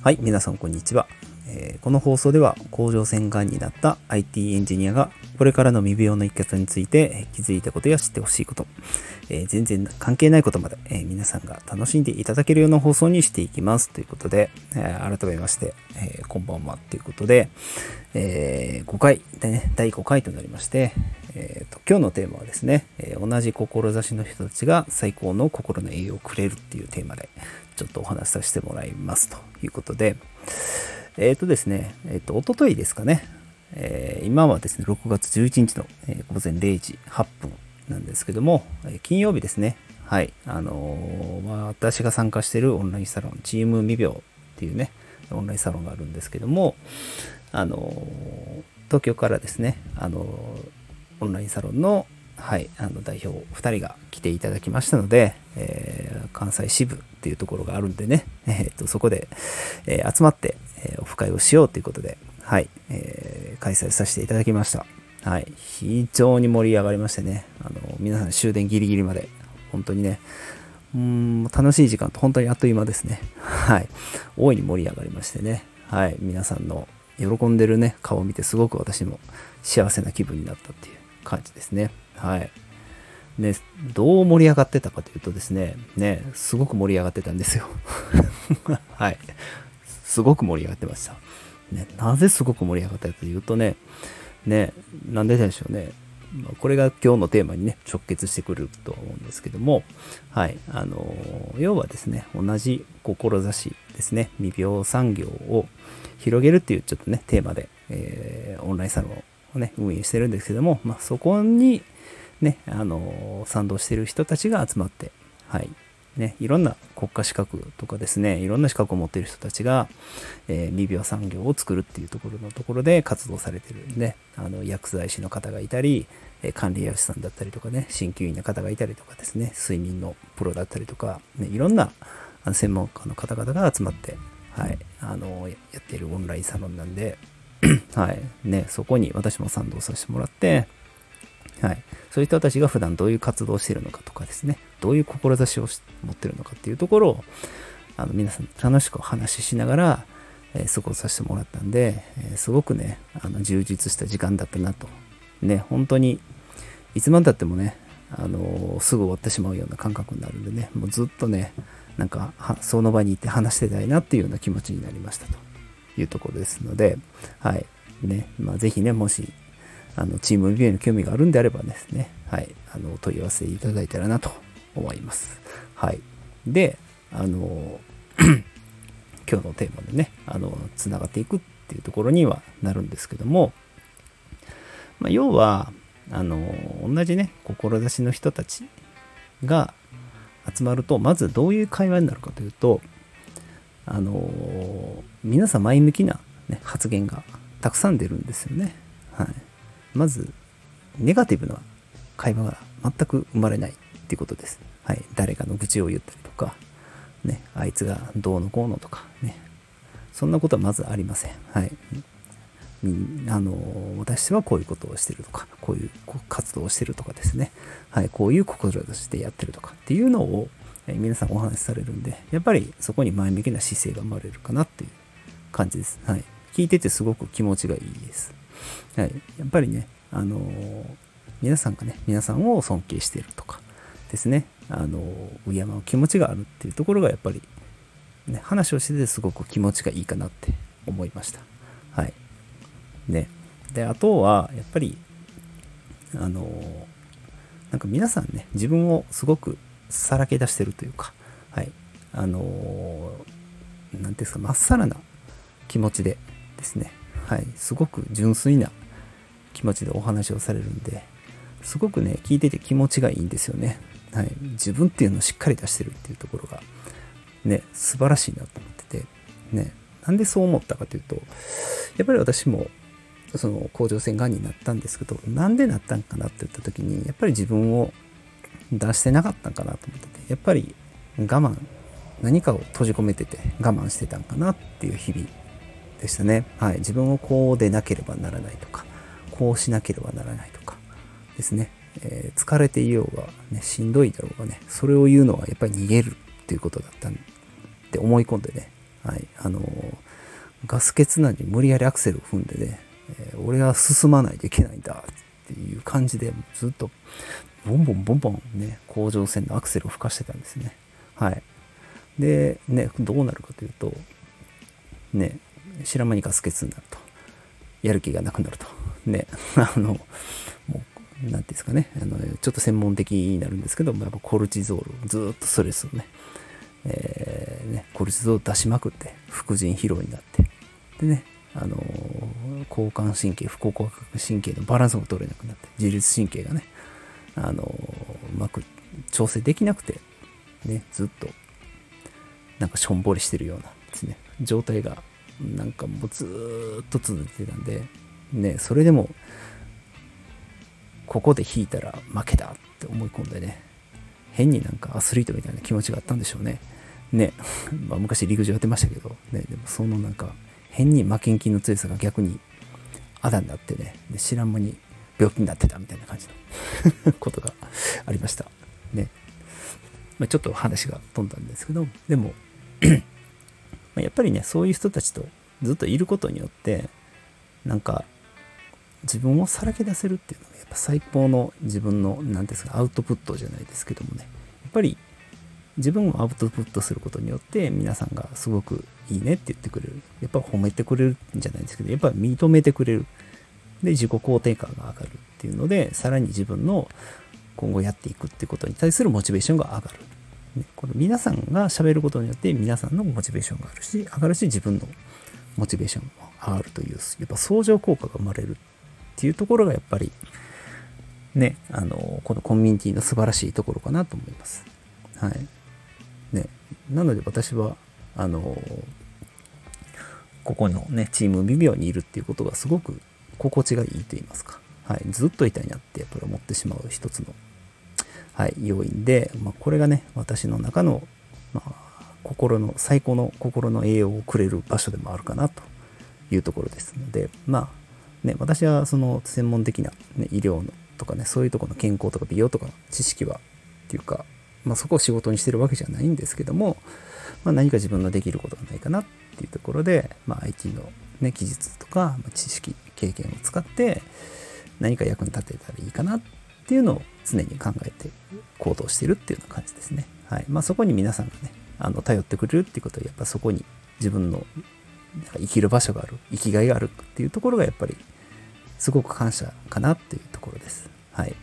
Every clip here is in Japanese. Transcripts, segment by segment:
はい、皆さんこんにちは。えー、この放送では甲状腺がんになった IT エンジニアがこれからの未病の生き方について気づいたことや知ってほしいこと、えー、全然関係ないことまで、えー、皆さんが楽しんでいただけるような放送にしていきます。ということで、え改めまして、えこんばんは。ということで、え5回でね、第5回となりまして、えーと、今日のテーマはですね、え同じ志の人たちが最高の心の栄養をくれるっていうテーマでちょっとお話しさせてもらいますということで、えっ、ー、とですね、えっ、ー、と、おとといですかね、えー、今はですね、6月11日の、え午前0時8分なんですけども、え金曜日ですね、はい、あのまあ、私が参加しているオンラインサロン、チーム未病っていうね、オンラインサロンがあるんですけども、あの東京からですね、あのオンラインサロンのはい、あの代表2人が来ていただきましたので、えー、関西支部っていうところがあるんでね、えー、とそこで、えー、集まって、えオフ会をしようということで、はい、えー開催させていただきました。はい、非常に盛り上がりましてね、あの皆さん終電ギリギリまで、本当にね、うん楽しい時間と本当にあっという間ですね。はい。大いに盛り上がりましてね。はい。皆さんの喜んでるね、顔を見てすごく私も幸せな気分になったっていう感じですね。はい。ね、どう盛り上がってたかというとですね、ね、すごく盛り上がってたんですよ。はい。すごく盛り上がってました。ね、なぜすごく盛り上がったかというとね、ね、なんででしょうね。これが今日のテーマにね、直結してくると思うんですけども、はい。あの、要はですね、同じ志ですね、未病産業を広げるっていうちょっとね、テーマで、えー、オンラインサロンね、運営してるんですけども、まあ、そこに、ね、あの、賛同してる人たちが集まって、はい、ね、いろんな国家資格とかですね、いろんな資格を持っている人たちが、えー、未病産業を作るっていうところのところで活動されてるんで、あの、薬剤師の方がいたり、え管理薬師さんだったりとかね、鍼灸院の方がいたりとかですね、睡眠のプロだったりとか、ね、いろんな専門家の方々が集まって、はい、あの、やっているオンラインサロンなんで、はい、ね、そこに私も賛同させてもらって、はい。そういう人たちが普段どういう活動をしているのかとかですね、どういう志を持っているのかっていうところを、あの皆さん楽しくお話ししながら、えー、過ごさせてもらったんで、えー、すごくね、あの充実した時間だったなと。ね、本当に、いつまでたってもね、あのー、すぐ終わってしまうような感覚になるんでね、もうずっとね、なんか、その場に行って話してたいなっていうような気持ちになりましたというところですので、はい。ね、まあ、ぜひね、もしあのチーム MBA の興味があるんであればですね、はい、あの問い合わせいただいたらなと思います。はい。で、あの、今日のテーマでね、あの、つながっていくっていうところにはなるんですけども、まあ、要は、あの、同じね、志の人たちが集まると、まずどういう会話になるかというと、あの、皆さん前向きな、ね、発言がたくさん出るんですよね。はい。まず、ネガティブな会話が全く生まれないっていうことです。はい。誰かの愚痴を言ったりとか、ね、あいつがどうのこうのとか、ね。そんなことはまずありません。はい。あの、私はこういうことをしてるとか、こういう活動をしてるとかですね。はい。こういう心としてやってるとかっていうのを、皆さんお話しされるんで、やっぱりそこに前向きな姿勢が生まれるかなっていう感じです。はい。聞いててすごく気持ちがいいです。はい、やっぱりね、あのー、皆さんがね、皆さんを尊敬しているとかですね、あのー、敬う気持ちがあるっていうところがやっぱり、ね、話をしててすごく気持ちがいいかなって思いました。はい。ね。で、あとは、やっぱり、あのー、なんか皆さんね、自分をすごくさらけ出してるというか、はい。あの何ていうんですか、まっさらな気持ちでですね、はい、すごく純粋な気持ちでお話をされるんで、すごくね、聞いてて気持ちがいいんですよね。はい、自分っていうのをしっかり出してるっていうところが、ね、素晴らしいなと思ってて、ね、なんでそう思ったかというと、やっぱり私も、その甲状腺がんになったんですけど、なんでなったんかなって言った時に、やっぱり自分を出してなかったんかなと思ってて、やっぱり我慢、何かを閉じ込めてて我慢してたんかなっていう日々でしたね。はい。自分をこうでなければならないとか、こうしなければならないとかですね。えー、疲れていようが、ね、しんどいだろうがね、それを言うのはやっぱり逃げるっていうことだったって思い込んでね、はい。あのガス欠なのに無理やりアクセルを踏んでね、えー、俺は進まないといけないんだっていう感じでずっとボンボンボンボンね、甲状腺のアクセルを吹かしてたんですね。はい。で、ね、どうなるかというと、ね、知ら間にガス欠になると。やる気がなくなると。ね、あの、もう、何て言うんですかね、あのちょっと専門的になるんですけど、やっぱコルチゾール、ずっとストレスをね、えー、ね、コルチゾール出しまくって、副腎疲労になって、でね、あの交感神経、副交感神経のバランスも取れなくなって、自律神経がね、あのうまく調整できなくて、ね、ずっと、なんかしょんぼりしてるようなですね、状態が、なんかもうずっと続いてたんで、ね、それでも、ここで引いたら負けだって思い込んでね、変になんかアスリートみたいな気持ちがあったんでしょうね。ね、まあ、昔陸上やってましたけど、ね、でもそのなんか変に負けん気の強さが逆にあだになってね、で知らん間に病気になってたみたいな感じの ことがありました。ね。まあ、ちょっと話が飛んだんですけど、でもやっぱりね、そういう人たちとずっといることによって、なんか自分をさらけ出せるっていうのがやっぱ最高の自分の何ですかアウトプットじゃないですけどもね。やっぱり自分をアウトプットすることによって皆さんがすごくいいねって言ってくれる。やっぱ褒めてくれるんじゃないですけどやっぱ認めてくれる。で自己肯定感が上がるっていうのでさらに自分の今後やっていくってことに対するモチベーションが上がる、ね、この皆さんが喋ることによって皆さんのモチベーションがあるし上がるし自分のモチベーションも上がるというやっぱ相乗効果が生まれるっていうところがやっぱりねあのこのコミュニティの素晴らしいところかなと思います。はい。ねなので私はあのここのねチーム微妙にいるっていうことがすごく心地がいいと言いますか、はい、ずっといたいなってやっぱり思ってしまう一つの、はい、要因で、まあ、これがね私の中の、まあ、心の最高の心の栄養をくれる場所でもあるかなというところですのでまあね私はその専門的な、ね、医療のとかねそういうとこの健康とか美容とかの知識はっていうか、まあ、そこを仕事にしてるわけじゃないんですけども、まあ、何か自分のできることがないかなっていうところで、まあ、IT の、ね、技術とか、ま知識経験を使って何か役に立てたらいいかなってていうのを常に考えて行動してるっていうような感じですね。はいまあ、そこに皆さんがねあの頼ってくれるっていうことはやっぱそこに自分の生きる場所がある生きがいがあるっていうところがやっぱりすごく感謝かなっていうところです。はい。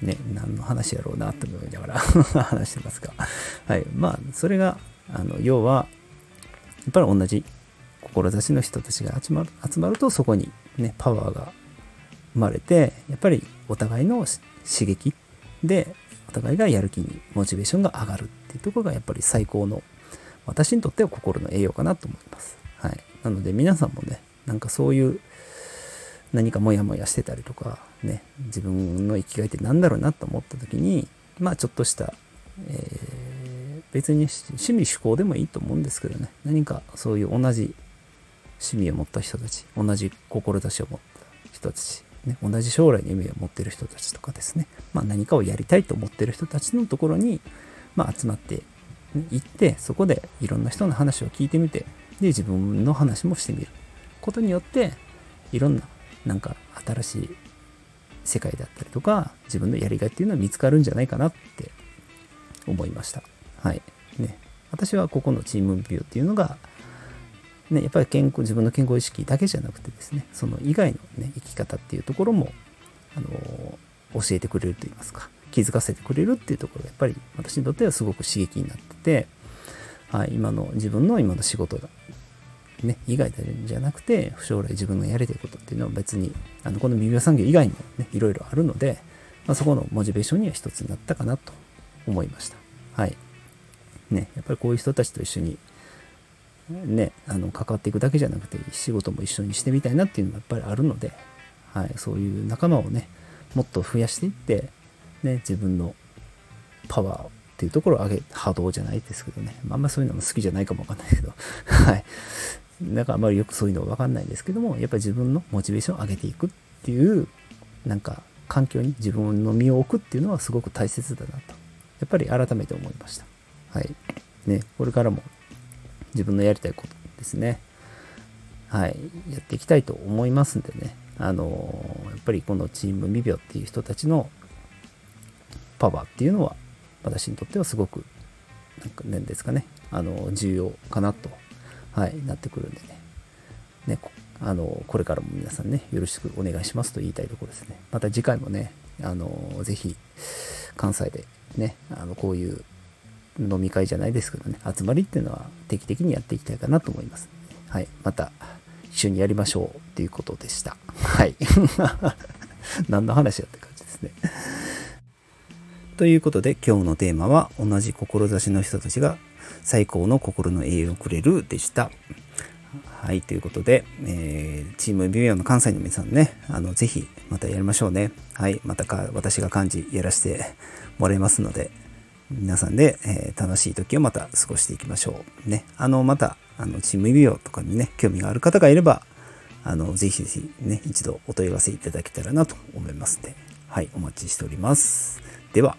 ね、何の話やろうなと思いながら 話してますが。はい。まあ、それが、あの、要は、やっぱり同じ志の人たちが集まる集まるとそこにね、パワーが生まれて、やっぱりお互いの刺激で、お互いがやる気にモチベーションが上がるっていうところがやっぱり最高の、私にとっては心の栄養かなと思います。はい。なので皆さんもね、なんかそういう何かモヤモヤしてたりとか、ね、自分の生きがいって何だろうなと思った時に、まあちょっとした、えー、別に趣味趣向でもいいと思うんですけどね、何かそういう同じ趣味を持った人たち、同じ志を持った人たち、ね、同じ将来の夢を持ってる人たちとかですね、まあ、何かをやりたいと思ってる人たちのところに、まあ、集まって、ね、行ってそこでいろんな人の話を聞いてみてで自分の話もしてみる。ことによっていろんななんか新しい世界だったりとか自分のやりがいっていうのは見つかるんじゃないかなって思いました。はい。ね。私はここのチームビューっていうのがね、やっぱり健康自分の健康意識だけじゃなくてですねその以外の、ね、生き方っていうところも、あの教えてくれると言いますか気づかせてくれるっていうところがやっぱり私にとってはすごく刺激になってて、はい、今の自分の今の仕事が、ね、以外じゃなくて将来自分のやりたいことっていうのは別にあのこの微妙産業以外にもねいろいろあるので、まあ、そこのモチベーションには一つになったかなと思いました。はい。ねやっぱりこういう人たちと一緒にね、あの関わっていくだけじゃなくて仕事も一緒にしてみたいなっていうのもやっぱりあるので、はい、そういう仲間をねもっと増やしていって、ね、自分のパワーっていうところを上げ波動じゃないですけどね、まあ、んまそういうのも好きじゃないかもわかんないけど。はい。だからあまりよくそういうのはわかんないですけどもやっぱり自分のモチベーションを上げていくっていうなんか環境に自分の身を置くっていうのはすごく大切だなと。やっぱり改めて思いました。はい。ねこれからも自分のやりたいことですね。はい、やっていきたいと思いますんでね、あのやっぱりこのチーム未病っていう人たちのパワーっていうのは、私にとってはすごく、なんか何ですかね、あの重要かなと、はい、なってくるんでね。ねあのこれからも皆さんね、よろしくお願いしますと言いたいところですね。また次回もね、あのぜひ関西でね、あのこういう飲み会じゃないですけどね、集まりっていうのは定期的にやっていきたいかなと思います。はい、また一緒にやりましょうっていうことでした。はい。何の話やって感じですね。ということで今日のテーマは同じ志の人たちが最高の心の栄養をくれるでした。はい、ということで、えー、チームビビオの関西の皆さんね、あの、ぜひまたやりましょうね。はい、またか、私が漢字やらせてもらいますので、皆さんで、えー、楽しい時をまた過ごしていきましょう。ね、あの、また、あの、チーム指輪とかにね、興味がある方がいれば、あの、ぜひぜひね、一度お問い合わせいただけたらなと思いますので、はい、お待ちしております。では、